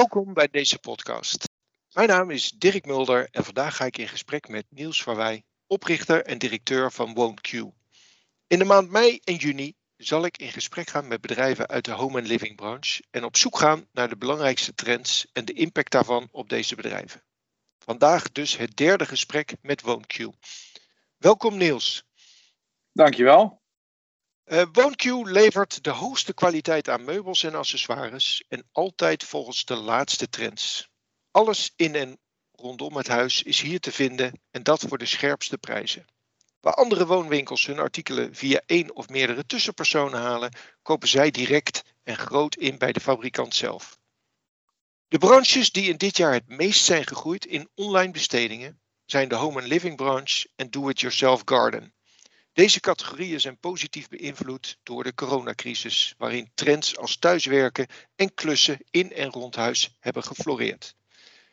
Welkom bij deze podcast. Mijn naam is Dirk Mulder en vandaag ga ik in gesprek met Niels Verwij, oprichter en directeur van WoneQ. In de maand mei en juni zal ik in gesprek gaan met bedrijven uit de home and living branche en op zoek gaan naar de belangrijkste trends en de impact daarvan op deze bedrijven. Vandaag dus het derde gesprek met WoneQ. Welkom Niels. Dankjewel. Uh, WoonQ levert de hoogste kwaliteit aan meubels en accessoires en altijd volgens de laatste trends. Alles in en rondom het huis is hier te vinden en dat voor de scherpste prijzen. Waar andere woonwinkels hun artikelen via één of meerdere tussenpersonen halen, kopen zij direct en groot in bij de fabrikant zelf. De branches die in dit jaar het meest zijn gegroeid in online bestedingen zijn de home living branche en do-it-yourself garden. Deze categorieën zijn positief beïnvloed door de coronacrisis, waarin trends als thuiswerken en klussen in en rond huis hebben gefloreerd.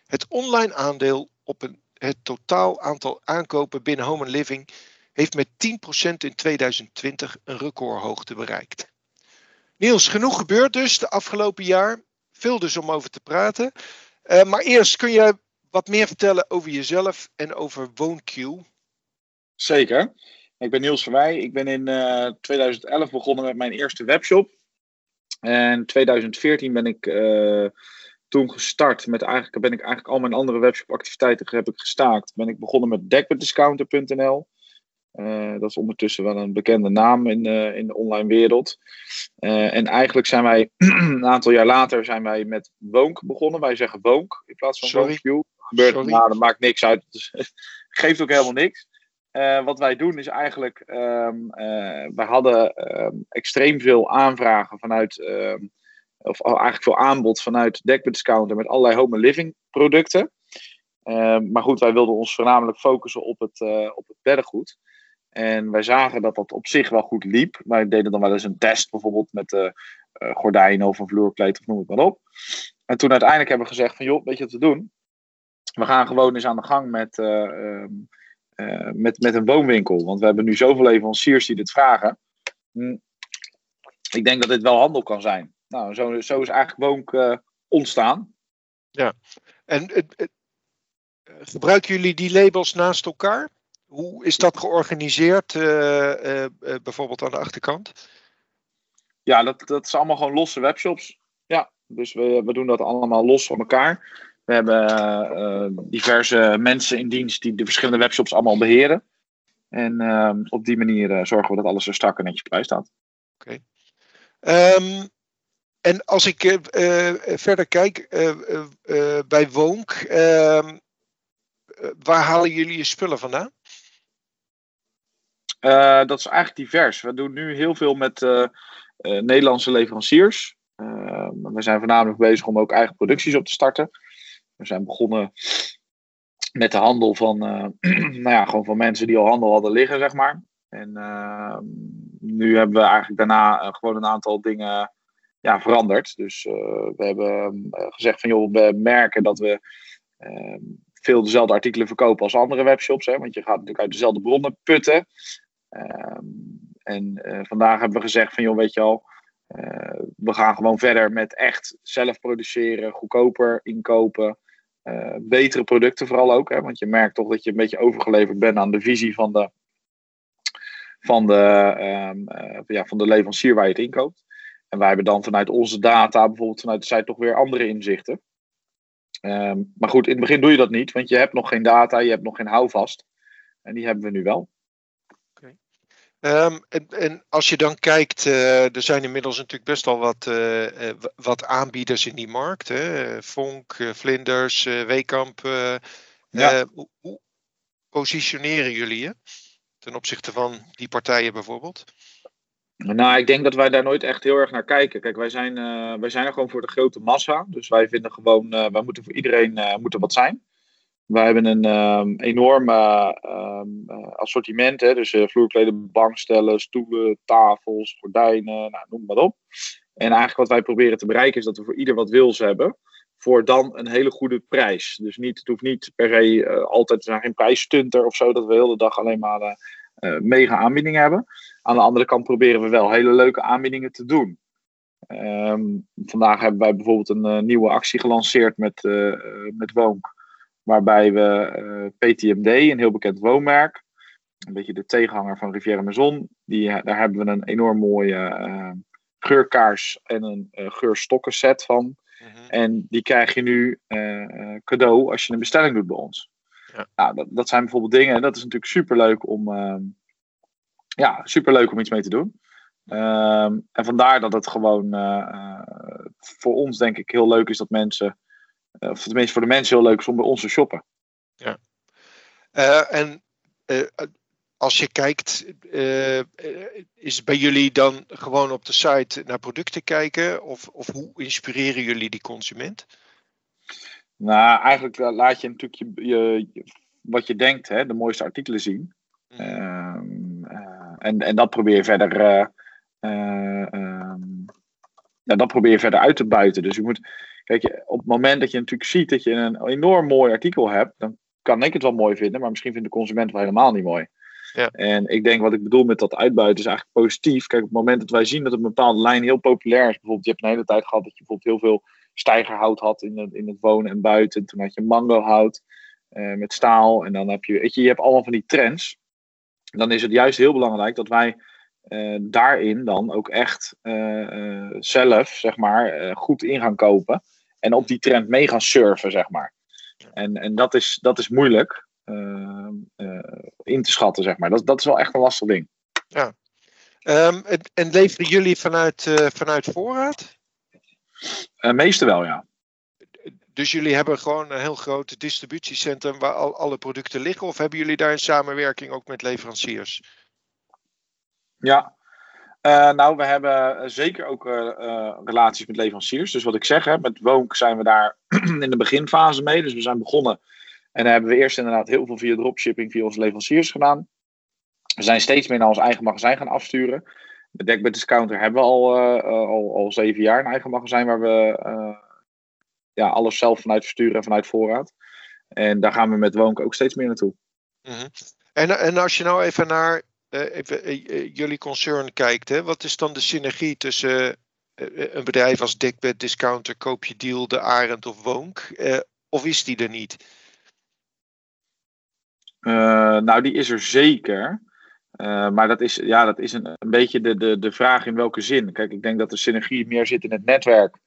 Het online aandeel op het totaal aantal aankopen binnen home living heeft met 10% in 2020 een recordhoogte bereikt. Niels, genoeg gebeurd dus de afgelopen jaar. Veel dus om over te praten. Uh, maar eerst kun je wat meer vertellen over jezelf en over WoonQ. Zeker. Ik ben Niels Verwij. Ik ben in uh, eh, 2011 begonnen met mijn eerste webshop. En 2014 ben ik uh, toen gestart met eigenlijk ben ik eigenlijk al mijn andere webshop activiteiten heb ik gestaakt. Ben ik begonnen met dekbeddiscounter.nl. Uh, dat is ondertussen wel een bekende naam in, in de online wereld. en eigenlijk zijn wij een aantal jaar later zijn wij met Woonk begonnen. Wij zeggen Woonk in plaats van Woonq. Gebeurt maar, dat maakt niks uit. Dus, geeft ook helemaal niks. Uh, wat wij doen is eigenlijk, um, wij hadden um, extreem veel aanvragen vanuit, um, of eigenlijk veel aanbod vanuit Deckbed met allerlei home living producten. maar goed, wij wilden ons voornamelijk focussen op het, uh, op het beddengoed. En wij zagen dat dat op zich wel goed liep. Wij deden dan wel eens een test, bijvoorbeeld met gordijnen of een vloerkleed of noem het maar op. En toen uiteindelijk hebben we gezegd van joh, weet je wat we doen? We gaan gewoon eens aan de gang met uh, met, met een woonwinkel. Want we hebben nu zoveel leveranciers die dit vragen. Hm. Ik denk dat dit wel handel kan zijn. Nou, zo, zo is eigenlijk Woonk uh, ontstaan. Ja, en uh, gebruiken jullie die labels naast elkaar? Hoe is dat georganiseerd, bijvoorbeeld aan de achterkant? Ja, dat, dat is allemaal gewoon losse webshops. Ja, dus we, we doen dat allemaal los van elkaar. We hebben uh, diverse mensen in dienst die de verschillende webshops allemaal beheren. En uh, op die manier uh, zorgen we dat alles er strak en netjes bij staat. Oké. Okay. Um, en als ik verder kijk bij Woonk, ehm, waar halen jullie je spullen vandaan? dat is eigenlijk divers. We doen nu heel veel met Nederlandse leveranciers. Ehm, we zijn voornamelijk bezig om ook eigen producties op te starten. We zijn begonnen met de handel van, uh, nou ja, gewoon van mensen die al handel hadden liggen, zeg maar. En uh, nu hebben we eigenlijk daarna uh, gewoon een aantal dingen ja, veranderd. Dus we hebben gezegd van joh, we merken dat we ehm, veel dezelfde artikelen verkopen als andere webshops. Hè, want je gaat natuurlijk uit dezelfde bronnen putten. Ehm, en vandaag hebben we gezegd van joh, weet je al, we gaan gewoon verder met echt zelf produceren, goedkoper inkopen. Uh, betere producten vooral ook. Hè, want je merkt toch dat je een beetje overgeleverd bent aan de visie van de, van de, um, uh, ja, van de leverancier waar je het inkoopt. En wij hebben dan vanuit onze data, bijvoorbeeld vanuit de site, toch weer andere inzichten. Um, maar goed, in het begin doe je dat niet, want je hebt nog geen data, je hebt nog geen houvast. En die hebben we nu wel. Um, en, en, als je dan kijkt, uh, er zijn inmiddels natuurlijk best al wat, uh, wat aanbieders in die markt. Hè? Vonk, Vlinders, Weekamp. Ja. Hoe, hoe, positioneren jullie je ten opzichte van die partijen bijvoorbeeld? Nou, ik denk dat wij daar nooit echt heel erg naar kijken. Kijk, wij zijn, wij zijn er gewoon voor de grote massa. Dus wij vinden gewoon, wij moeten voor iedereen moeten wat zijn. Wij hebben een um, enorm um, assortiment, hè, dus uh, vloerkleden, bankstellen, stoelen, tafels, gordijnen, nou, noem maar op. En eigenlijk wat wij proberen te bereiken is dat we voor ieder wat wils hebben, voor dan een hele goede prijs. Dus niet, het hoeft niet per se uh, altijd, zijn geen prijsstunter of zo, dat we de hele dag alleen maar mega aanbiedingen hebben. Aan de andere kant proberen we wel hele leuke aanbiedingen te doen. Ehm, vandaag hebben wij bijvoorbeeld een nieuwe actie gelanceerd met, met Woonk. Waarbij we PTMD, een heel bekend woonmerk, een beetje de tegenhanger van Riviera Maison, die, daar hebben we een enorm mooie geurkaars en een geurstokken set van. Mhm. En die krijg je nu cadeau als je een bestelling doet bij ons. Ja. Nou, dat, dat zijn bijvoorbeeld dingen, dat is natuurlijk superleuk om, ehm, ja, superleuk om iets mee te doen. Ehm, en vandaar dat het gewoon eh, eh, voor ons denk ik heel leuk is dat mensen, uh, of tenminste voor de mensen heel leuk is om bij ons te shoppen. Ja. en als je kijkt, is bij jullie dan gewoon op de site naar producten kijken? Of, of hoe inspireren jullie die consument? Nou, eigenlijk laat je natuurlijk je, je, wat je denkt, hè, de mooiste artikelen zien. Mhm. Ehm, en, en dat probeer je verder. Uh, ja, dat probeer je verder uit te buiten. Dus je moet. Kijk, op het moment dat je natuurlijk ziet dat je een enorm mooi artikel hebt, dan kan ik het wel mooi vinden, maar misschien vindt de consument wel helemaal niet mooi. Ja. En ik denk wat ik bedoel met dat uitbuiten is eigenlijk positief. Kijk, op het moment dat wij zien dat een bepaalde lijn heel populair is, bijvoorbeeld, je hebt een hele tijd gehad dat je bijvoorbeeld heel veel stijgerhout had in het, in het wonen en buiten. Toen had je mangohout uh, met staal. En dan heb je, weet je, je hebt allemaal van die trends dan is het juist heel belangrijk dat wij uh, daarin dan ook echt uh, zelf, zeg maar, goed in gaan kopen. En op die trend mee gaan surfen, zeg maar. En, en dat, is, dat is moeilijk in te schatten, zeg maar. Dat, dat is wel echt een lastig ding. Ja. Um, en, en leveren jullie vanuit, vanuit voorraad? meeste wel, ja. Dus jullie hebben gewoon een heel groot distributiecentrum waar al alle producten liggen? Of hebben jullie daar een samenwerking ook met leveranciers? Ja, uh, nou, we hebben zeker ook uh, relaties met leveranciers. Dus wat ik zeg, hè, met Woonk zijn we daar in de beginfase mee. Dus we zijn begonnen. En dan hebben we eerst inderdaad heel veel via dropshipping, via onze leveranciers gedaan. We zijn steeds meer naar ons eigen magazijn gaan afsturen. Met Deckbed Discounter hebben we al, al, al zeven jaar een eigen magazijn waar we ja, alles zelf vanuit versturen en vanuit voorraad. En daar gaan we met Woonk ook steeds meer naartoe. Mhm. en, en als je nou even naar even, uh, jullie concern kijkt, hè, wat is dan de synergie tussen een bedrijf als Dekbed, Discounter, Koopje Deal, De Arend of Woonk? of is die er niet? nou, die is er zeker. maar dat is, ja, dat is een, een beetje de, de, de vraag in welke zin. Kijk, ik denk dat de synergie meer zit in het netwerk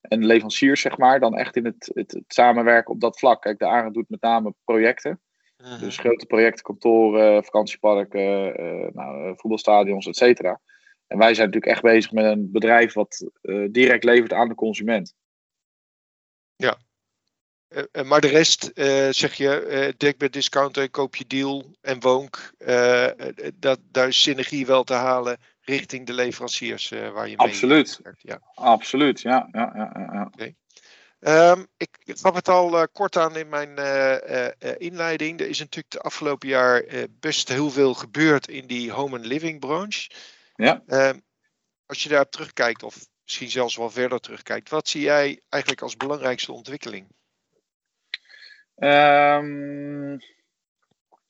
en leveranciers, zeg maar, dan echt in het, het, het samenwerken op dat vlak. Kijk, de AREN doet met name projecten. Mhm. Dus grote projecten, kantoren, vakantieparken, uh, nou, eh, voetbalstadions, et cetera. En wij zijn natuurlijk echt bezig met een bedrijf wat uh, direct levert aan de consument. Ja. Uh, maar de rest, zeg je, uh, bij discounter, koop je deal en woonk. dat, daar is synergie wel te halen richting de leveranciers uh, waar je mee Absoluut. Werkt. Ja. Absoluut, ja. ja, ja, ja. Okay. Um, ik gaf het al uh, kort aan in mijn uh, inleiding. Er is natuurlijk de afgelopen jaar best heel veel gebeurd in die home and living branche. Ja. Um, als je daarop terugkijkt, of misschien zelfs wel verder terugkijkt, wat zie jij eigenlijk als belangrijkste ontwikkeling? Um,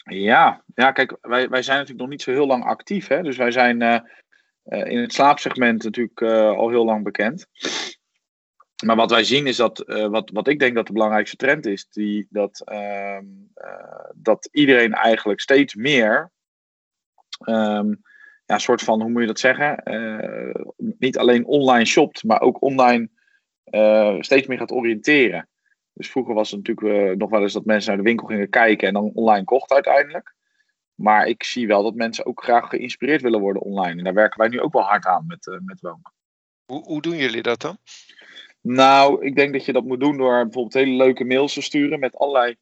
ja. ja, kijk, wij, wij zijn natuurlijk nog niet zo heel lang actief. Hè? Dus wij zijn uh, in het slaapsegment natuurlijk uh, al heel lang bekend. Maar wat wij zien is dat, uh, wat, wat ik denk dat de belangrijkste trend is, die, dat, ehm, dat iedereen eigenlijk steeds meer, um, ja, soort van, hoe moet je dat zeggen, niet alleen online shopt, maar ook online steeds meer gaat oriënteren. Dus vroeger was het natuurlijk nog wel eens dat mensen naar de winkel gingen kijken en dan online kochten uiteindelijk. Maar ik zie wel dat mensen ook graag geïnspireerd willen worden online. En daar werken wij nu ook wel hard aan met, met Woonk. Hoe, hoe doen jullie dat dan? Nou, ik denk dat je dat moet doen door bijvoorbeeld hele leuke mails te sturen met allerlei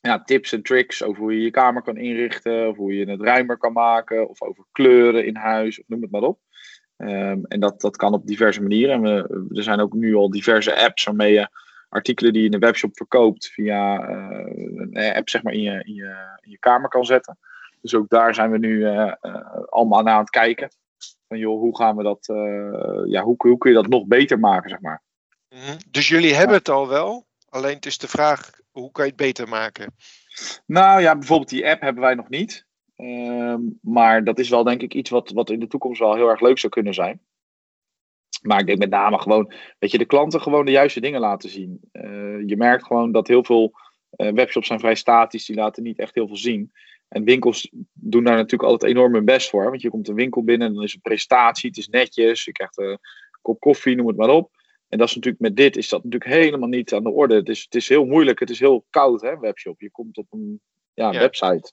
ja, tips en tricks over hoe je je kamer kan inrichten, of hoe je het ruimer kan maken, of over kleuren in huis, of noem het maar op. Um, en dat, dat kan op diverse manieren. En we, er zijn ook nu al diverse apps waarmee je artikelen die je in de webshop verkoopt via uh, een app zeg maar in je, in, je, in je kamer kan zetten. Dus ook daar zijn we nu uh, allemaal aan het kijken. Van joh, hoe gaan we dat, ja, hoe, hoe kun je dat nog beter maken, zeg maar. Mhm. Dus jullie hebben het al wel, alleen het is de vraag, hoe kan je het beter maken? Nou ja, bijvoorbeeld die app hebben wij nog niet. Ehm, maar dat is wel denk ik iets wat, wat in de toekomst wel heel erg leuk zou kunnen zijn. Maar ik denk met name gewoon, dat je de klanten gewoon de juiste dingen laten zien. Uh, je merkt gewoon dat heel veel uh, webshops zijn vrij statisch, die laten niet echt heel veel zien. En winkels doen daar natuurlijk altijd enorm hun best voor. Want je komt een winkel binnen en dan is een presentatie, het is netjes, je krijgt een kop koffie, noem het maar op. En dat is natuurlijk met dit is dat natuurlijk helemaal niet aan de orde. Het is, het is heel moeilijk, het is heel koud, hè, webshop. Je komt op een ja, website.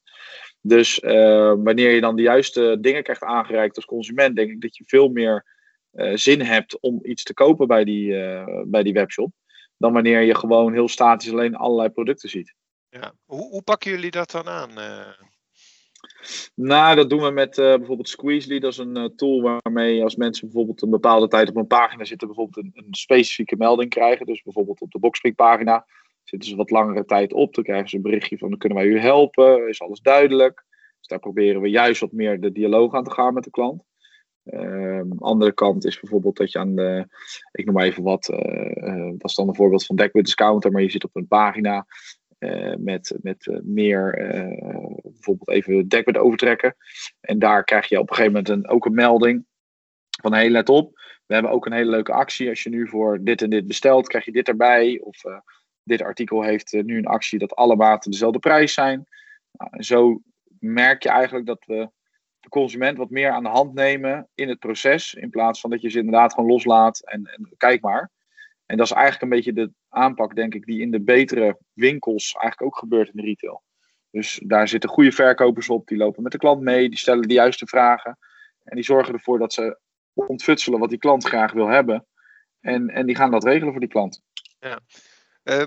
Dus uh, wanneer je dan de juiste dingen krijgt aangereikt als consument, denk ik dat je veel meer uh, zin hebt om iets te kopen bij die, uh, bij die webshop. Dan wanneer je gewoon heel statisch alleen allerlei producten ziet. Ja. Hoe, hoe pakken jullie dat dan aan? Nou, dat doen we met uh, bijvoorbeeld Squeezely. Dat is een uh, tool waarmee als mensen bijvoorbeeld een bepaalde tijd op een pagina zitten, bijvoorbeeld een, specifieke melding krijgen. Dus bijvoorbeeld op de Boxspring pagina zitten ze wat langere tijd op. Dan krijgen ze een berichtje van, kunnen wij u helpen? Is alles duidelijk? Dus daar proberen we juist wat meer de dialoog aan te gaan met de klant. Um, andere kant is bijvoorbeeld dat je aan de, ik noem maar even wat, dat is dan een voorbeeld van Deck Discounter, maar je zit op een pagina uh, met, met uh, meer, bijvoorbeeld even dekbed overtrekken. En daar krijg je op een gegeven moment een, ook een melding van hey, let op, we hebben ook een hele leuke actie. Als je nu voor dit en dit bestelt, krijg je dit erbij. Of dit artikel heeft nu een actie dat alle maten dezelfde prijs zijn. Nou, zo merk je eigenlijk dat we de consument wat meer aan de hand nemen in het proces. In plaats van dat je ze inderdaad gewoon loslaat en, en kijk maar. En dat is eigenlijk een beetje de aanpak, denk ik, die in de betere winkels eigenlijk ook gebeurt in de retail. Dus daar zitten goede verkopers op, die lopen met de klant mee, die stellen de juiste vragen. En die zorgen ervoor dat ze ontfutselen wat die klant graag wil hebben. En, en die gaan dat regelen voor die klant. Ja. Uh,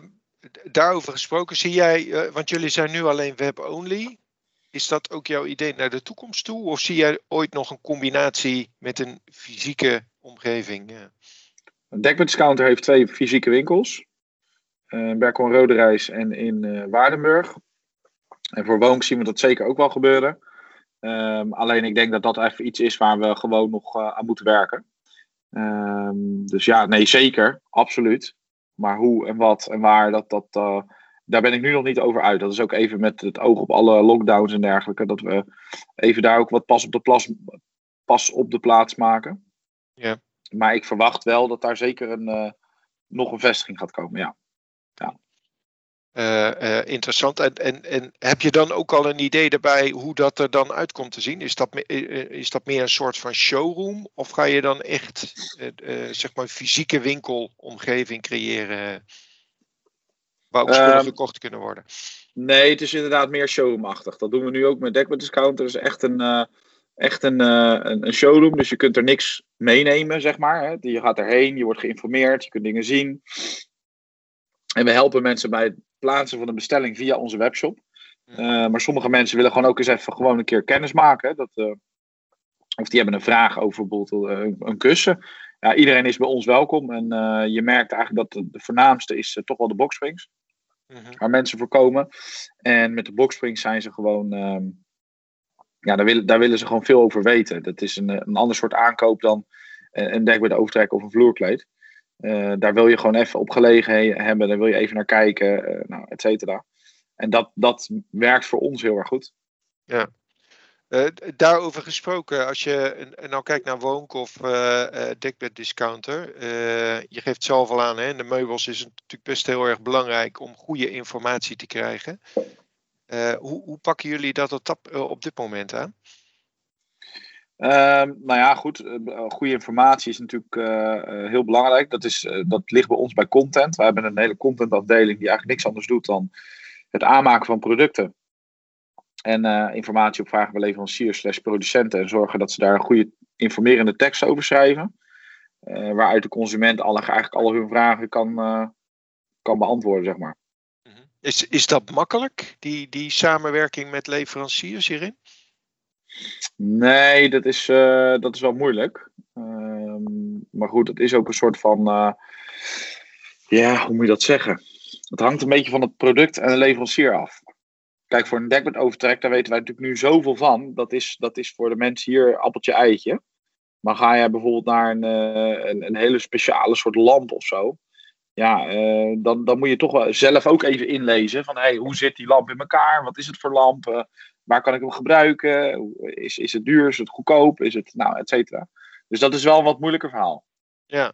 daarover gesproken, zie jij, uh, want jullie zijn nu alleen web-only. Is dat ook jouw idee naar de toekomst toe? Of zie jij ooit nog een combinatie met een fysieke omgeving? Ja. Discounter heeft twee fysieke winkels. Uh, in Berkel en Roderijs en in uh, Waardenburg. En voor Woonk zien we dat zeker ook wel gebeuren. Um, alleen ik denk dat dat even iets is waar we gewoon nog uh, aan moeten werken. Um, dus ja, nee, zeker. Absoluut. Maar hoe en wat en waar, dat, dat, daar ben ik nu nog niet over uit. Dat is ook even met het oog op alle lockdowns en dergelijke. Dat we even daar ook wat pas op de, plas, pas op de plaats maken. Ja. Maar ik verwacht wel dat daar zeker een, uh, nog een vestiging gaat komen. Ja. ja. Uh, uh, interessant. En, en, en heb je dan ook al een idee daarbij hoe dat er dan uitkomt te zien? Is dat, is dat meer een soort van showroom? Of ga je dan echt zeg maar fysieke winkelomgeving creëren? Waar ook spullen um, verkocht kunnen worden? Nee, het is inderdaad meer showroomachtig. Dat doen we nu ook met Deckbed Discounter. Dat is echt een echt een, uh, een, showroom. Dus je kunt er niks meenemen, zeg maar. Hè. Je gaat erheen, je wordt geïnformeerd, je kunt dingen zien. En we helpen mensen bij het plaatsen van een bestelling via onze webshop. Uh, maar sommige mensen willen gewoon ook eens even gewoon een keer kennis maken. Dat, uh, of die hebben een vraag over bijvoorbeeld een, een kussen. Ja, iedereen is bij ons welkom. En je merkt eigenlijk dat de, de voornaamste is toch wel de boxsprings. Mm -hmm. Waar mensen voor komen. En met de boxsprings zijn ze gewoon ehm, ja, daar, willen, daar willen ze gewoon veel over weten. Dat is een, een ander soort aankoop dan een dekbed overtrek of een vloerkleed. Uh, daar wil je gewoon even op gelegen hebben. Daar wil je even naar kijken, uh, nou, et cetera. En dat, dat werkt voor ons heel erg goed. Ja. Uh, daarover gesproken, als je nou kijkt naar Woonk of dekbed discounter. je geeft zelf al aan, hè, de meubels is natuurlijk best heel erg belangrijk om goede informatie te krijgen. Uh, hoe, pakken jullie dat op, uh, op dit moment aan? Uh, nou ja, goed. Uh, goede informatie is natuurlijk heel belangrijk. Dat, is, dat ligt bij ons bij content. We hebben een hele contentafdeling die eigenlijk niks anders doet dan het aanmaken van producten. En informatie opvragen bij leveranciers slash producenten. En zorgen dat ze daar een goede informerende tekst over schrijven. waaruit de consument alle, eigenlijk al hun vragen kan, kan beantwoorden, zeg maar. Is, is dat makkelijk, die, die samenwerking met leveranciers hierin? Nee, dat is, uh, dat is wel moeilijk. Uh, maar goed, het is ook een soort van. Uh, ja, hoe moet je dat zeggen? Het hangt een beetje van het product en de leverancier af. Kijk, voor een dekbed overtrek, daar weten wij natuurlijk nu zoveel van. Dat is, dat is voor de mensen hier appeltje eitje. Maar ga je bijvoorbeeld naar een, eh, een, een hele speciale soort lamp of zo ja, uh, dan, dan moet je toch wel zelf ook even inlezen van hey, hoe zit die lamp in elkaar? Wat is het voor lamp? Uh, waar kan ik hem gebruiken? Is, is het duur? Is het goedkoop? Is het, nou, et cetera. Dus dat is wel een wat moeilijker verhaal. Ja.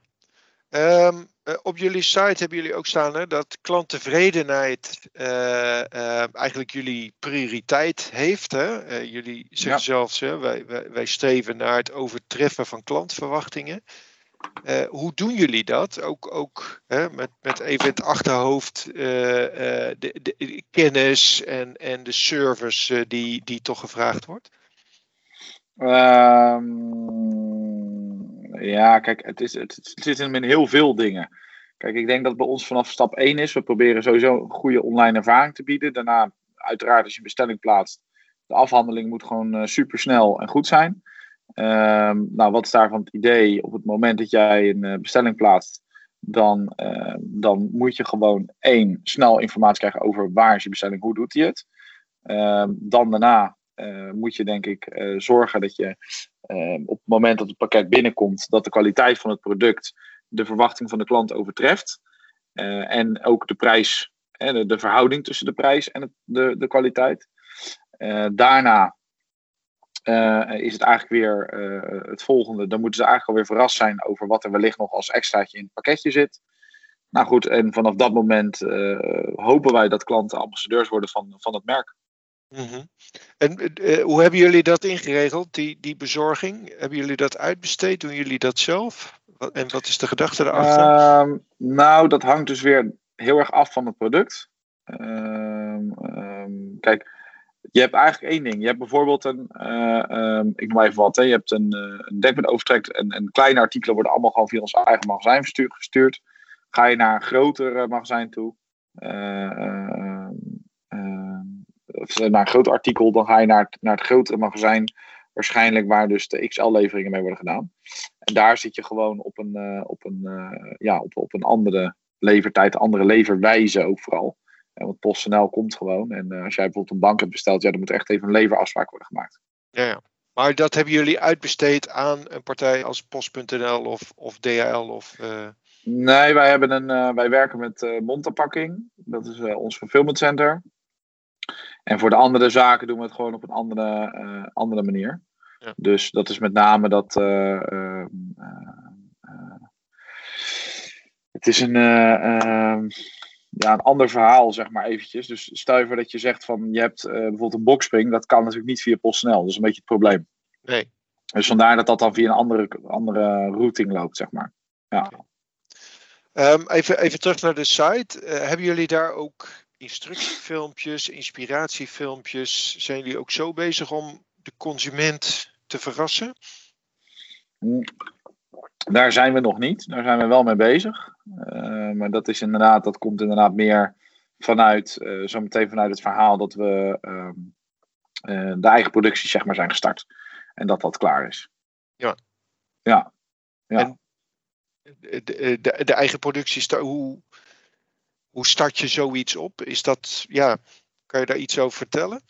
Ehm, eh, op jullie site hebben jullie ook staan hè, dat klanttevredenheid uh, eigenlijk jullie prioriteit heeft. Hè? jullie zeggen zelfs, hè, wij, wij, wij, streven naar het overtreffen van klantverwachtingen. Hoe doen jullie dat? Ook, ook hè, met, met even het achterhoofd de, de, kennis en, en de service die, die toch gevraagd wordt? Um, ja, kijk, het, is, het, zit in heel veel dingen. Kijk, ik denk dat bij ons vanaf stap 1 is. We proberen sowieso een goede online ervaring te bieden. Daarna, uiteraard, als je bestelling plaatst, de afhandeling moet gewoon uh, super snel en goed zijn. Um, nou, wat is daarvan het idee? Op het moment dat jij een uh, bestelling plaatst, dan, uh, dan moet je gewoon één, snel informatie krijgen over waar is je bestelling, hoe doet hij het. Um, dan daarna uh, moet je denk ik zorgen dat je op het moment dat het pakket binnenkomt, dat de kwaliteit van het product de verwachting van de klant overtreft. en ook de prijs, de, de, verhouding tussen de prijs en de, de kwaliteit. daarna is het eigenlijk weer het volgende. Dan moeten ze eigenlijk alweer verrast zijn over wat er wellicht nog als extraatje in het pakketje zit. Nou goed, en vanaf dat moment hopen wij dat klanten ambassadeurs worden van, van het merk. Mhm. En hoe hebben jullie dat ingeregeld, die, die bezorging? Hebben jullie dat uitbesteed? Doen jullie dat zelf? En wat is de gedachte erachter? Uh, nou, dat hangt dus weer heel erg af van het product. Uh, kijk, je hebt eigenlijk één ding. Je hebt bijvoorbeeld een, eh, ehm, ik noem even wat, hè. je hebt een, een dek met overtrek en, en kleine artikelen worden allemaal gewoon via ons eigen magazijn gestuurd. Ga je naar een groter magazijn toe, of naar een groot artikel, dan ga je naar het, naar het grote magazijn. Waarschijnlijk waar dus de XL-leveringen mee worden gedaan. En daar zit je gewoon op een, uh, op een, uh, ja, op, op een andere levertijd, andere leverwijze ook vooral. Want PostNL komt gewoon. En uh, als jij bijvoorbeeld een bank hebt besteld, ja, dan moet echt even een leverafspraak worden gemaakt. Ja, ja. Maar dat hebben jullie uitbesteed aan een partij als Post.nl of, of DHL? Of, Nee, wij, hebben een, wij werken met uh, Montapakking. Dat is ons fulfillment center. En voor de andere zaken doen we het gewoon op een andere, uh, andere manier. Ja. Dus dat is met name dat. Uh, het is een, ehm, ja, een ander verhaal, zeg maar eventjes. Dus stel je voor dat je zegt van je hebt bijvoorbeeld een boxspring. Dat kan natuurlijk niet via PostNL. Dat is een beetje het probleem. Nee. Dus vandaar dat dat dan via een andere, andere routing loopt, zeg maar. Ja. Um, even, even terug naar de site. hebben jullie daar ook instructiefilmpjes, inspiratiefilmpjes. Zijn jullie ook zo bezig om de consument te verrassen? Daar zijn we nog niet. Daar zijn we wel mee bezig. Uh, maar dat is inderdaad, dat komt inderdaad meer vanuit, uh, zometeen vanuit het verhaal dat we uh, de eigen productie zeg maar zijn gestart. En dat dat klaar is. Ja. Ja. ja. En de, de, de, eigen productie, hoe, hoe start je zoiets op? Is dat, ja, kan je daar iets over vertellen?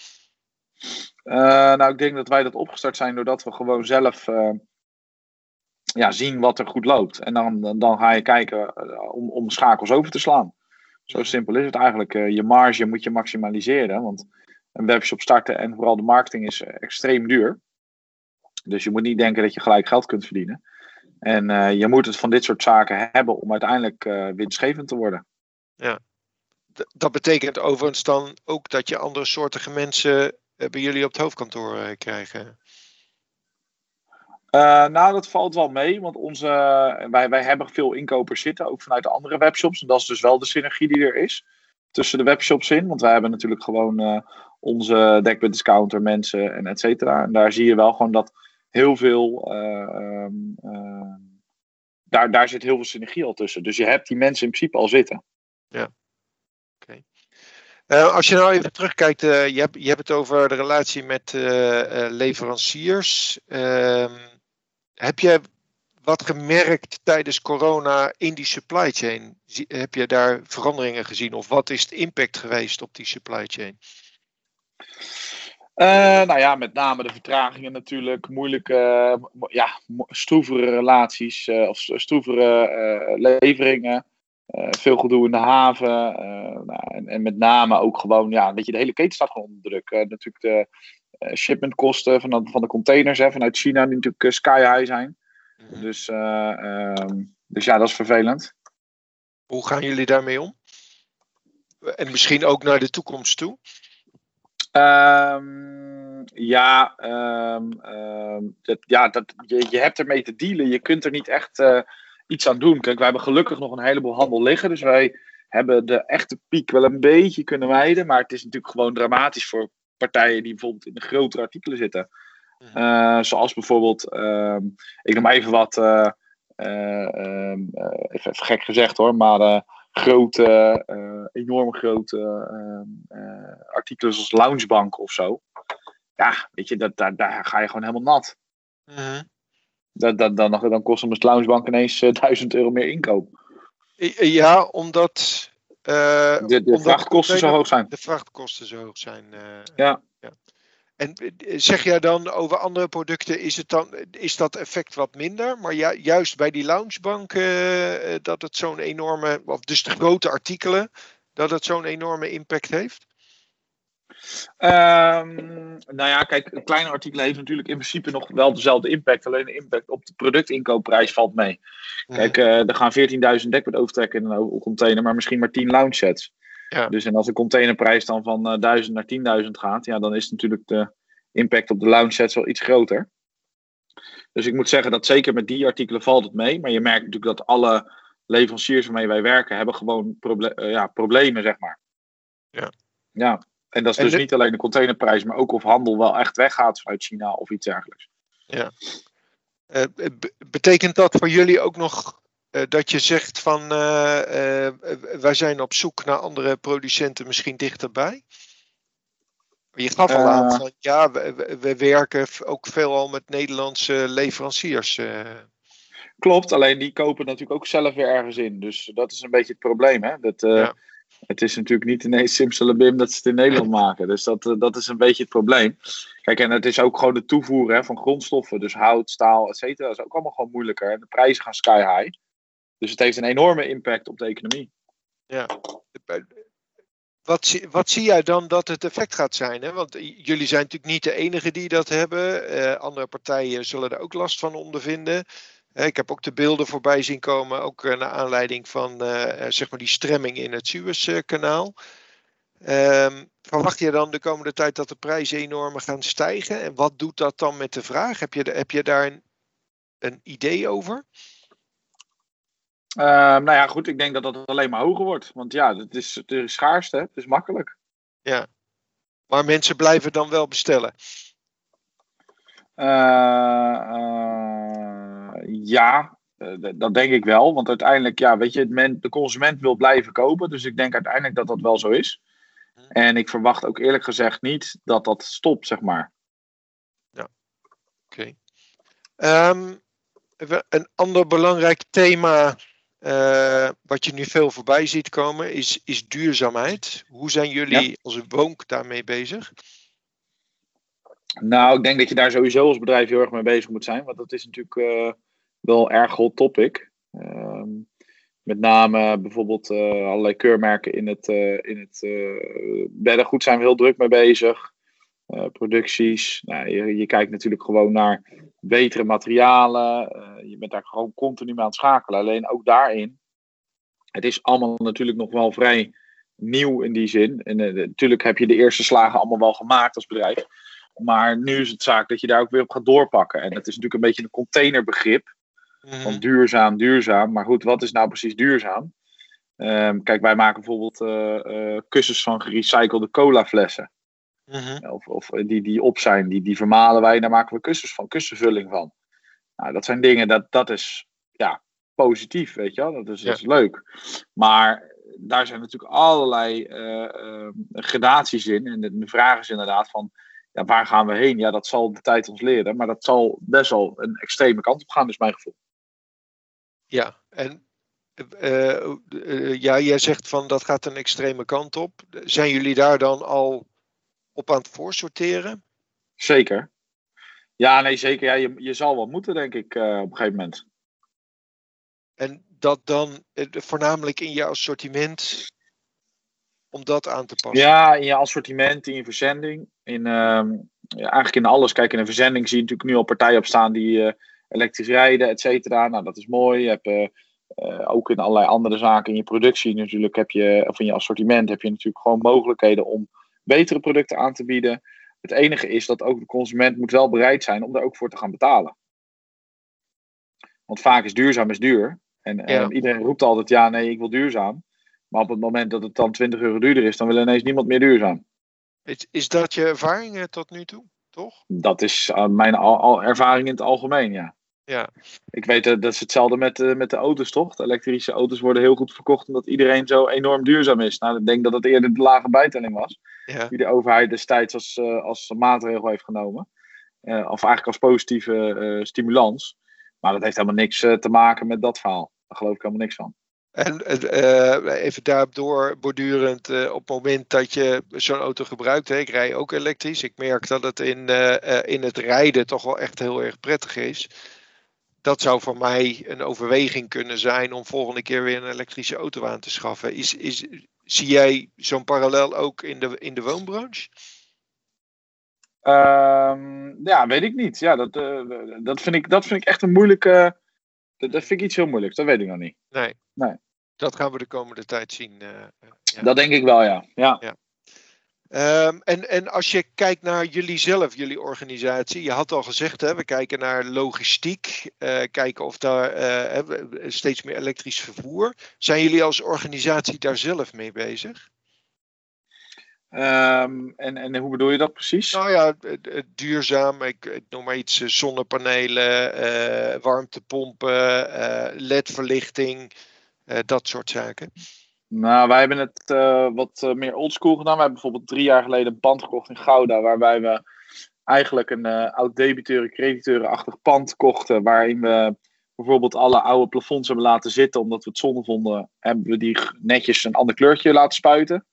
Nou, ik denk dat wij dat opgestart zijn doordat we gewoon zelf ja, zien wat er goed loopt. En dan, dan ga je kijken uh, om, om schakels over te slaan. Zo simpel is het eigenlijk. je marge moet je maximaliseren. Want een webshop starten en vooral de marketing is extreem duur. Dus je moet niet denken dat je gelijk geld kunt verdienen. En je moet het van dit soort zaken hebben om uiteindelijk winstgevend te worden. Ja. Dat betekent overigens dan ook dat je andere soortige mensen eh, bij jullie op het hoofdkantoor eh, krijgen? Uh, nou, dat valt wel mee, want onze, wij, wij hebben veel inkopers zitten, ook vanuit de andere webshops. En dat is dus wel de synergie die er is tussen de webshops in. Want wij hebben natuurlijk gewoon uh, onze dekbed discounter mensen en et cetera. En daar zie je wel gewoon dat heel veel, uh, daar, daar zit heel veel synergie al tussen. Dus je hebt die mensen in principe al zitten. Ja. Oké. Als je nou even terugkijkt, je, hebt, je hebt het over de relatie met leveranciers. Ehm, heb je wat gemerkt tijdens corona in die supply chain? Heb je daar veranderingen gezien of wat is de impact geweest op die supply chain? nou ja, met name de vertragingen natuurlijk, moeilijke, ja, stroevere relaties of stroevere leveringen. Uh, veel gedoe in de haven. Uh, nou, en, en, met name ook gewoon, ja, dat je de hele keten staat gewoon onder druk. Uh, natuurlijk de shipmentkosten van de, van de containers hè, vanuit China, die natuurlijk sky high zijn. Mhm. Dus, ehm, dus ja, dat is vervelend. Hoe gaan jullie daarmee om? En misschien ook naar de toekomst toe? Um, ja, um, dat, ja dat, je, je hebt ermee te dealen. Je kunt er niet echt uh, iets aan doen. Kijk, wij hebben gelukkig nog een heleboel handel liggen. Dus wij hebben de echte piek wel een beetje kunnen wijden. Maar het is natuurlijk gewoon dramatisch voor partijen die bijvoorbeeld in de grotere artikelen zitten. Uh, zoals bijvoorbeeld, uh, ik noem even wat, uh, even, even, gek gezegd hoor, maar grote, enorm grote artikelen zoals Loungebank of zo. Ja, weet je, dat, daar, daar ga je gewoon helemaal nat. -huh. Dat, dat, dan, dan kost een Loungebank ineens 1000 euro meer inkoop. Ja, omdat. Uh, de, de vrachtkosten zo hoog zijn. De vrachtkosten zo hoog zijn. Uh, ja. ja. En zeg jij dan over andere producten, is, het dan, is dat effect wat minder? Maar ja, juist bij die loungebank, uh, dat het zo'n enorme, of dus de grote artikelen, dat het zo'n enorme impact heeft? Um, nou ja, kijk, een kleine artikel heeft natuurlijk in principe nog wel dezelfde impact. Alleen de impact op de productinkoopprijs valt mee. Kijk, uh, er gaan 14.000 dekbed overtrekken in een container, maar misschien maar 10 lounge sets. Ja. Dus en als de containerprijs dan van uh, 1000 naar 10.000 gaat, ja, dan is natuurlijk de impact op de lounge sets wel iets groter. Dus ik moet zeggen dat zeker met die artikelen valt het mee. Maar je merkt natuurlijk dat alle leveranciers waarmee wij werken, hebben gewoon proble uh, ja, problemen, zeg maar. Ja. Ja, en dat is dus niet alleen de containerprijs, maar ook of handel wel echt weggaat vanuit China of iets dergelijks. Ja. Uh, betekent dat voor jullie ook nog uh, dat je zegt van uh, wij zijn op zoek naar andere producenten misschien dichterbij? Je gaf al aan van ja, we, we, werken ook veelal met Nederlandse leveranciers. Klopt, alleen die kopen natuurlijk ook zelf weer ergens in. Dus dat is een beetje het probleem. Hè? Dat, ja het is natuurlijk niet ineens simsalabim dat ze het in Nederland maken. Dus dat, eh, dat is een beetje het probleem. Kijk, en het is ook gewoon de toevoer hè, van grondstoffen. Dus hout, staal, et cetera. Dat is ook allemaal gewoon moeilijker. En de prijzen gaan sky high. Dus het heeft een enorme impact op de economie. Ja. Wat, wat zie jij dan dat het effect gaat zijn? Hè? Want jullie zijn natuurlijk niet de enige die dat hebben. Uh, andere partijen zullen er ook last van ondervinden. Ik heb ook de beelden voorbij zien komen, ook eh, naar aanleiding van uh, zeg maar die stremming in het Suezkanaal. Um, verwacht je dan de komende tijd dat de prijzen enorm gaan stijgen? En wat doet dat dan met de vraag? Heb je, heb je daar een, een idee over? Uh, nou ja, goed, ik denk dat dat alleen maar hoger wordt. Want ja, het is, het is schaarste, het is makkelijk. Ja, maar mensen blijven dan wel bestellen. Ja, dat denk ik wel. Want uiteindelijk, ja, weet je, men, de consument wil blijven kopen. Dus ik denk uiteindelijk dat dat wel zo is. En ik verwacht ook eerlijk gezegd niet dat dat stopt, zeg maar. Ja, oké. Okay. Um, een ander belangrijk thema uh, wat je nu veel voorbij ziet komen is, is duurzaamheid. Hoe zijn jullie ja. als Woonk daarmee bezig? Nou, ik denk dat je daar sowieso als bedrijf heel erg mee bezig moet zijn. Want dat is natuurlijk uh, wel erg hot topic. Uh, met name bijvoorbeeld uh, allerlei keurmerken in het, uh, in het beddengoed zijn we heel druk mee bezig. producties. Nou, je, je, kijkt natuurlijk gewoon naar betere materialen. je bent daar gewoon continu mee aan het schakelen. Alleen ook daarin. Het is allemaal natuurlijk nog wel vrij nieuw in die zin. En natuurlijk heb je de eerste slagen allemaal wel gemaakt als bedrijf. Maar nu is het zaak dat je daar ook weer op gaat doorpakken. En dat is natuurlijk een beetje een containerbegrip. Mm. Van duurzaam, duurzaam. Maar goed, wat is nou precies duurzaam? Um, kijk, wij maken bijvoorbeeld uh, uh, kussens van gerecyclede colaflessen. Mm -hmm. Of, of die, die op zijn, die, die vermalen wij. Daar maken we kussens van, kussenvulling van. Nou, dat zijn dingen, dat, dat is ja, positief, weet je wel. Dat is, ja. dat is leuk. Maar daar zijn natuurlijk allerlei uh, gradaties in. En de, de vraag is inderdaad van ja, waar gaan we heen? Ja, dat zal de tijd ons leren. Maar dat zal best wel een extreme kant op gaan, is mijn gevoel. Ja, en uh, uh, ja, jij zegt van dat gaat een extreme kant op. Zijn jullie daar dan al op aan het voorsorteren? Zeker. Ja, nee, zeker. Ja, je, je zal wel moeten, denk ik, uh, op een gegeven moment. En dat dan voornamelijk in je assortiment om dat aan te passen? Ja, in je assortiment, in je verzending. In, uh, ja, eigenlijk in alles. Kijk, in een verzending zie je natuurlijk nu al partijen op staan die elektrisch rijden, et cetera. Nou, dat is mooi. Je hebt ook in allerlei andere zaken in je productie natuurlijk, heb je, of in je assortiment, heb je natuurlijk gewoon mogelijkheden om betere producten aan te bieden. Het enige is dat ook de consument moet wel bereid zijn om daar ook voor te gaan betalen. Want vaak is duurzaam is duur. En iedereen roept altijd, ja, nee, ik wil duurzaam. Maar op het moment dat het dan 20 euro duurder is, dan wil ineens niemand meer duurzaam. Is, is dat je ervaring tot nu toe, toch? Dat is uh, mijn al, ervaring in het algemeen, ja. Ja. Ik weet uh, dat is hetzelfde met, uh, met de auto's, toch? De elektrische auto's worden heel goed verkocht omdat iedereen zo enorm duurzaam is. Nou, ik denk dat het eerder de lage bijtelling was. Ja. Die de overheid destijds als, als maatregel heeft genomen. of eigenlijk als positieve stimulans. Maar dat heeft helemaal niks te maken met dat verhaal. Daar geloof ik helemaal niks van. En uh, even daarop doorbordurend, uh, op het moment dat je zo'n auto gebruikt, hè, ik rij ook elektrisch, ik merk dat het in, uh, in het rijden toch wel echt heel erg prettig is. Dat zou voor mij een overweging kunnen zijn om volgende keer weer een elektrische auto aan te schaffen. Is, is, zie jij zo'n parallel ook in de, in de woonbranche? Um, ja, weet ik niet. Ja, dat, dat, vind ik, dat vind ik echt een moeilijke dat, dat vind ik iets heel moeilijks, dat weet ik nog niet. Nee. nee. Dat gaan we de komende tijd zien. Uh, ja. Dat denk ik wel, ja. ja. ja. Um, en, en als je kijkt naar jullie zelf, jullie organisatie, je had al gezegd, hè, we kijken naar logistiek, uh, kijken of daar uh, steeds meer elektrisch vervoer. Zijn jullie als organisatie daar zelf mee bezig? Um, en, en hoe bedoel je dat precies? Nou ja, duurzaam. Ik, ik noem maar iets: zonnepanelen, uh, warmtepompen, LED-verlichting, dat soort zaken. Nou, wij hebben het wat meer oldschool gedaan. We hebben bijvoorbeeld drie jaar geleden een pand gekocht in Gouda, waarbij we eigenlijk een oud-debiteuren, crediteurenachtig pand kochten, waarin we bijvoorbeeld alle oude plafonds hebben laten zitten, omdat we het zonde vonden, hebben we die netjes een ander kleurtje laten spuiten.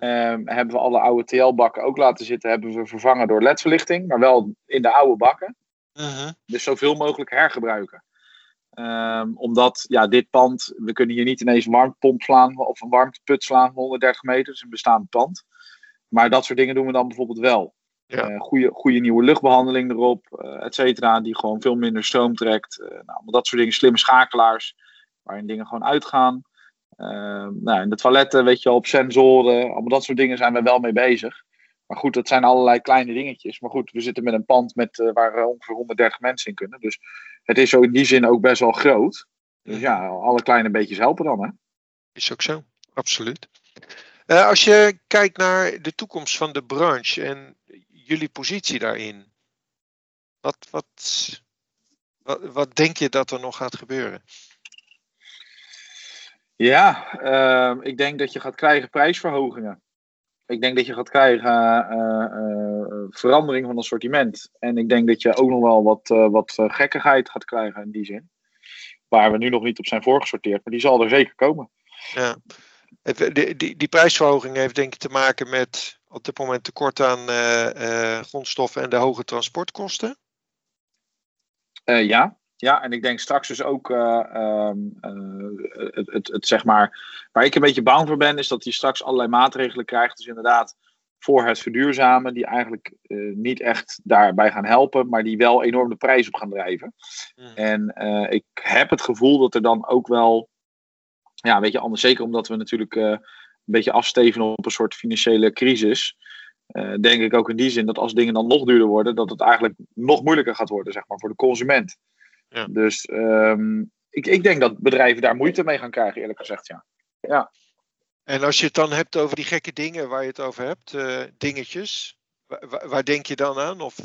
Um, hebben we alle oude TL-bakken ook laten zitten, hebben we vervangen door LED-verlichting, maar wel in de oude bakken. Uh-huh. Dus zoveel mogelijk hergebruiken. Um, omdat ja, dit pand, we kunnen hier niet ineens een warmtepomp slaan of een warmteput slaan van 130 meter, dus een bestaand pand. Maar dat soort dingen doen we dan bijvoorbeeld wel. Ja. Uh, goede, goede nieuwe luchtbehandeling erop, uh, et cetera, die gewoon veel minder stroom trekt. Uh, nou, dat soort dingen, slimme schakelaars, waarin dingen gewoon uitgaan. Uh, nou, in de toiletten, weet je wel, op sensoren, allemaal dat soort dingen zijn we wel mee bezig. Maar goed, dat zijn allerlei kleine dingetjes. Maar goed, we zitten met een pand met, waar ongeveer 130 mensen in kunnen. Dus het is zo in die zin ook best wel groot. Dus ja, alle kleine beetjes helpen dan, hè? Is ook zo, absoluut. Uh, als je kijkt naar de toekomst van de branche en jullie positie daarin, wat, wat, wat, wat denk je dat er nog gaat gebeuren? Ja, uh, ik denk dat je gaat krijgen prijsverhogingen. Ik denk dat je gaat krijgen uh, uh, verandering van het assortiment. En ik denk dat je ook nog wel wat, wat gekkigheid gaat krijgen in die zin. Waar we nu nog niet op zijn voorgesorteerd, maar die zal er zeker komen. Ja. Die, die, die prijsverhoging heeft denk ik te maken met op dit moment tekort aan grondstoffen en de hoge transportkosten. ja, ja, en ik denk straks dus ook uh, het, het, het, zeg maar. Waar ik een beetje bang voor ben, is dat je straks allerlei maatregelen krijgt. Dus inderdaad, voor het verduurzamen, die eigenlijk uh, niet echt daarbij gaan helpen, maar die wel enorm de prijs op gaan drijven. Mm. En ik heb het gevoel dat er dan ook wel. Ja, weet je, anders zeker omdat we natuurlijk een beetje afsteven op een soort financiële crisis. denk ik ook in die zin dat als dingen dan nog duurder worden, dat het eigenlijk nog moeilijker gaat worden, zeg maar, voor de consument. Ja. Dus um, ik, ik denk dat bedrijven daar moeite mee gaan krijgen, eerlijk gezegd. Ja. ja. En als je het dan hebt over die gekke dingen waar je het over hebt, uh, dingetjes, waar, waar, denk je dan aan? Of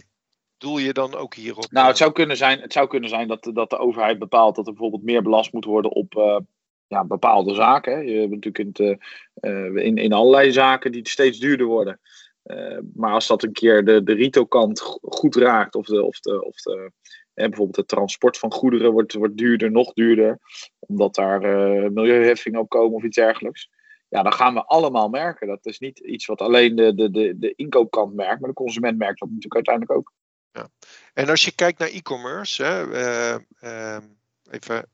doel je dan ook hierop? Nou, het zou kunnen zijn, het zou kunnen zijn dat, dat de overheid bepaalt dat er bijvoorbeeld meer belast moet worden op uh, ja, bepaalde zaken. Hè. Je hebt natuurlijk in, uh, in, in allerlei zaken die steeds duurder worden. maar als dat een keer de, de rito-kant goed raakt, of de, of de, of de en bijvoorbeeld het transport van goederen wordt, wordt duurder, nog duurder, omdat daar uh, milieuheffingen op komen of iets dergelijks. Ja, dan gaan we allemaal merken. Dat is niet iets wat alleen de, de, de, de inkoopkant merkt, maar de consument merkt dat natuurlijk uiteindelijk ook. Ja. En als je kijkt naar e-commerce, uh, uh, even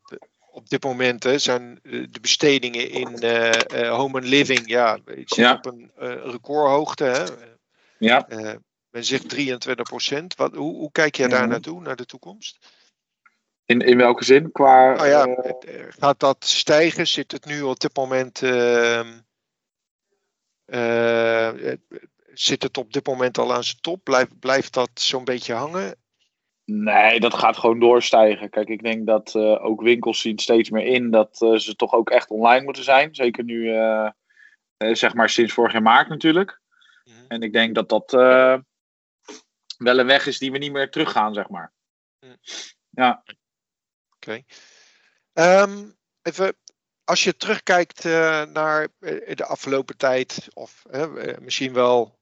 op dit moment hè, zijn de bestedingen in uh, home and living, ja, ik zit ja. op een recordhoogte. Hè. Ja. Men zegt 23 procent. Wat, hoe, hoe kijk jij daar Mhm. naartoe, naar de toekomst? In, in welke zin? Qua, Nou ja, eh, gaat dat stijgen? Zit het nu op dit moment. ehm, eh, zit het op dit moment al aan zijn top? Blijft, blijft dat zo'n beetje hangen? Nee, dat gaat gewoon doorstijgen. Kijk, ik denk dat eh, ook winkels zien steeds meer in dat eh, ze toch ook echt online moeten zijn. Zeker nu, eh, eh, zeg maar sinds vorig jaar maart natuurlijk. Mhm. En ik denk dat dat eh, wel een weg is die we niet meer teruggaan, zeg maar. Mm. Ja, Oké. Ehm, even, als je terugkijkt eh, naar eh, de afgelopen tijd, of eh, misschien wel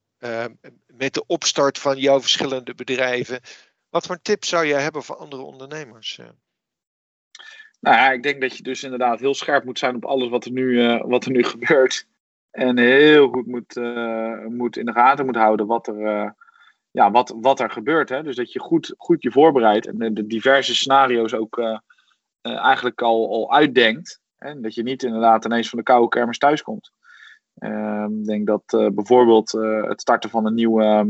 met de opstart van jouw verschillende bedrijven, wat voor tip zou je hebben voor andere ondernemers? Nou ja, ik denk dat je dus inderdaad heel scherp moet zijn op alles wat er nu, wat er nu gebeurt. En heel goed moet, moet in de gaten moet houden wat er, ja, wat, wat er gebeurt. Hè? Dus dat je goed, goed je voorbereidt en de, diverse scenario's ook eh, eh, eigenlijk al, al uitdenkt. En dat je niet inderdaad ineens van de koude kermis thuiskomt. Ehm, Ik denk dat eh, bijvoorbeeld het starten van een, nieuw, ehm,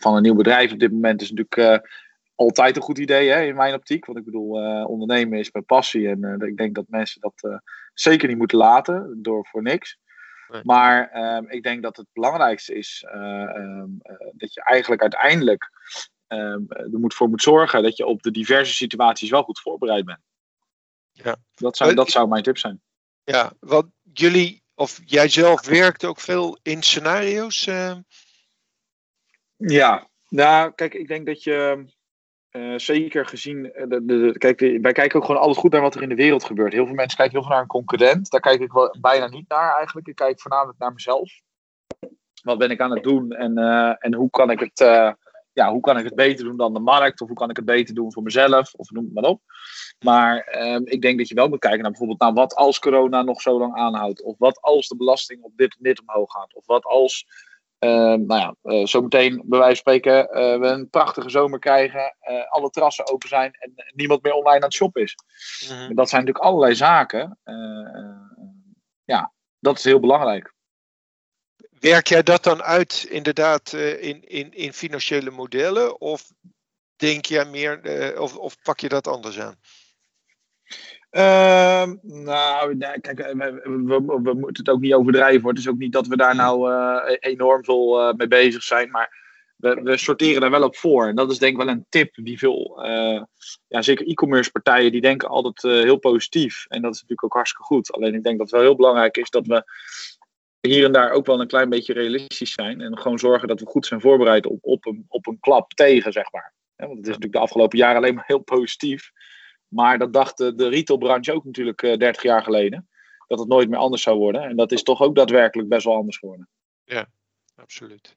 van een nieuw bedrijf op dit moment is natuurlijk altijd een goed idee hè, in mijn optiek. Want ik bedoel, ondernemen is mijn passie. En ik denk dat mensen dat zeker niet moeten laten door voor niks. Nee. Maar ehm, ik denk dat het belangrijkste is eh, ehm, eh, dat je eigenlijk uiteindelijk ehm, er moet voor moet zorgen dat je op de diverse situaties wel goed voorbereid bent. Ja. Dat zou, Eh, dat zou mijn tip zijn. ja, want jullie, of jij zelf werkt ook veel in scenario's. Ja, nou, kijk, ik denk dat je eh, zeker gezien. eh, De, de, kijk, wij kijken ook gewoon alles goed naar wat er in de wereld gebeurt. Heel veel mensen kijken heel veel naar een concurrent. Daar kijk ik wel bijna niet naar eigenlijk. Ik kijk voornamelijk naar mezelf. Wat ben ik aan het doen en, eh, en hoe, kan ik het, ja, hoe kan ik het beter doen dan de markt? Of hoe kan ik het beter doen voor mezelf? Of noem het maar op. Maar ehm, ik denk dat je wel moet kijken naar bijvoorbeeld nou, wat als corona nog zo lang aanhoudt. Of wat als de belasting op dit en dit omhoog gaat. Of wat als nou ja, eh, zometeen bij wijze van spreken eh, we een prachtige zomer krijgen, eh, alle terrassen open zijn en niemand meer online aan het shoppen is. mhm. Dat zijn natuurlijk allerlei zaken. eh, eh, ja, dat is heel belangrijk. Werk jij dat dan uit inderdaad eh, in, in, in financiële modellen? Of denk jij meer, eh, of, of pak je dat anders aan? Ehm, nou, kijk, we, we, moeten het ook niet overdrijven. Hoor. Het is ook niet dat we daar nou eh, enorm veel eh, mee bezig zijn. Maar we, we sorteren daar wel op voor. En dat is denk ik wel een tip die veel, eh, ja, zeker e-commerce partijen, die denken altijd heel positief. En dat is natuurlijk ook hartstikke goed. Alleen ik denk dat het wel heel belangrijk is dat we hier en daar ook wel een klein beetje realistisch zijn. En gewoon zorgen dat we goed zijn voorbereid op, op, een, op een klap tegen, zeg maar. Want het is natuurlijk de afgelopen jaren alleen maar heel positief. Maar dat dacht de, retailbranche ook natuurlijk eh, 30 jaar geleden. Dat het nooit meer anders zou worden. En dat is toch ook daadwerkelijk best wel anders geworden. Absoluut.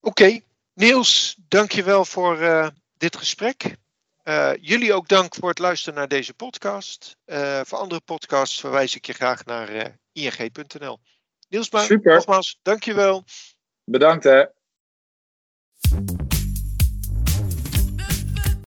Oké, Niels, dankjewel voor eh, dit gesprek. Eh, jullie ook dank voor het luisteren naar deze podcast. Eh, voor andere podcasts verwijs ik je graag naar eh, ing.nl. Niels, maar Super. nogmaals, dankjewel. Bedankt hè.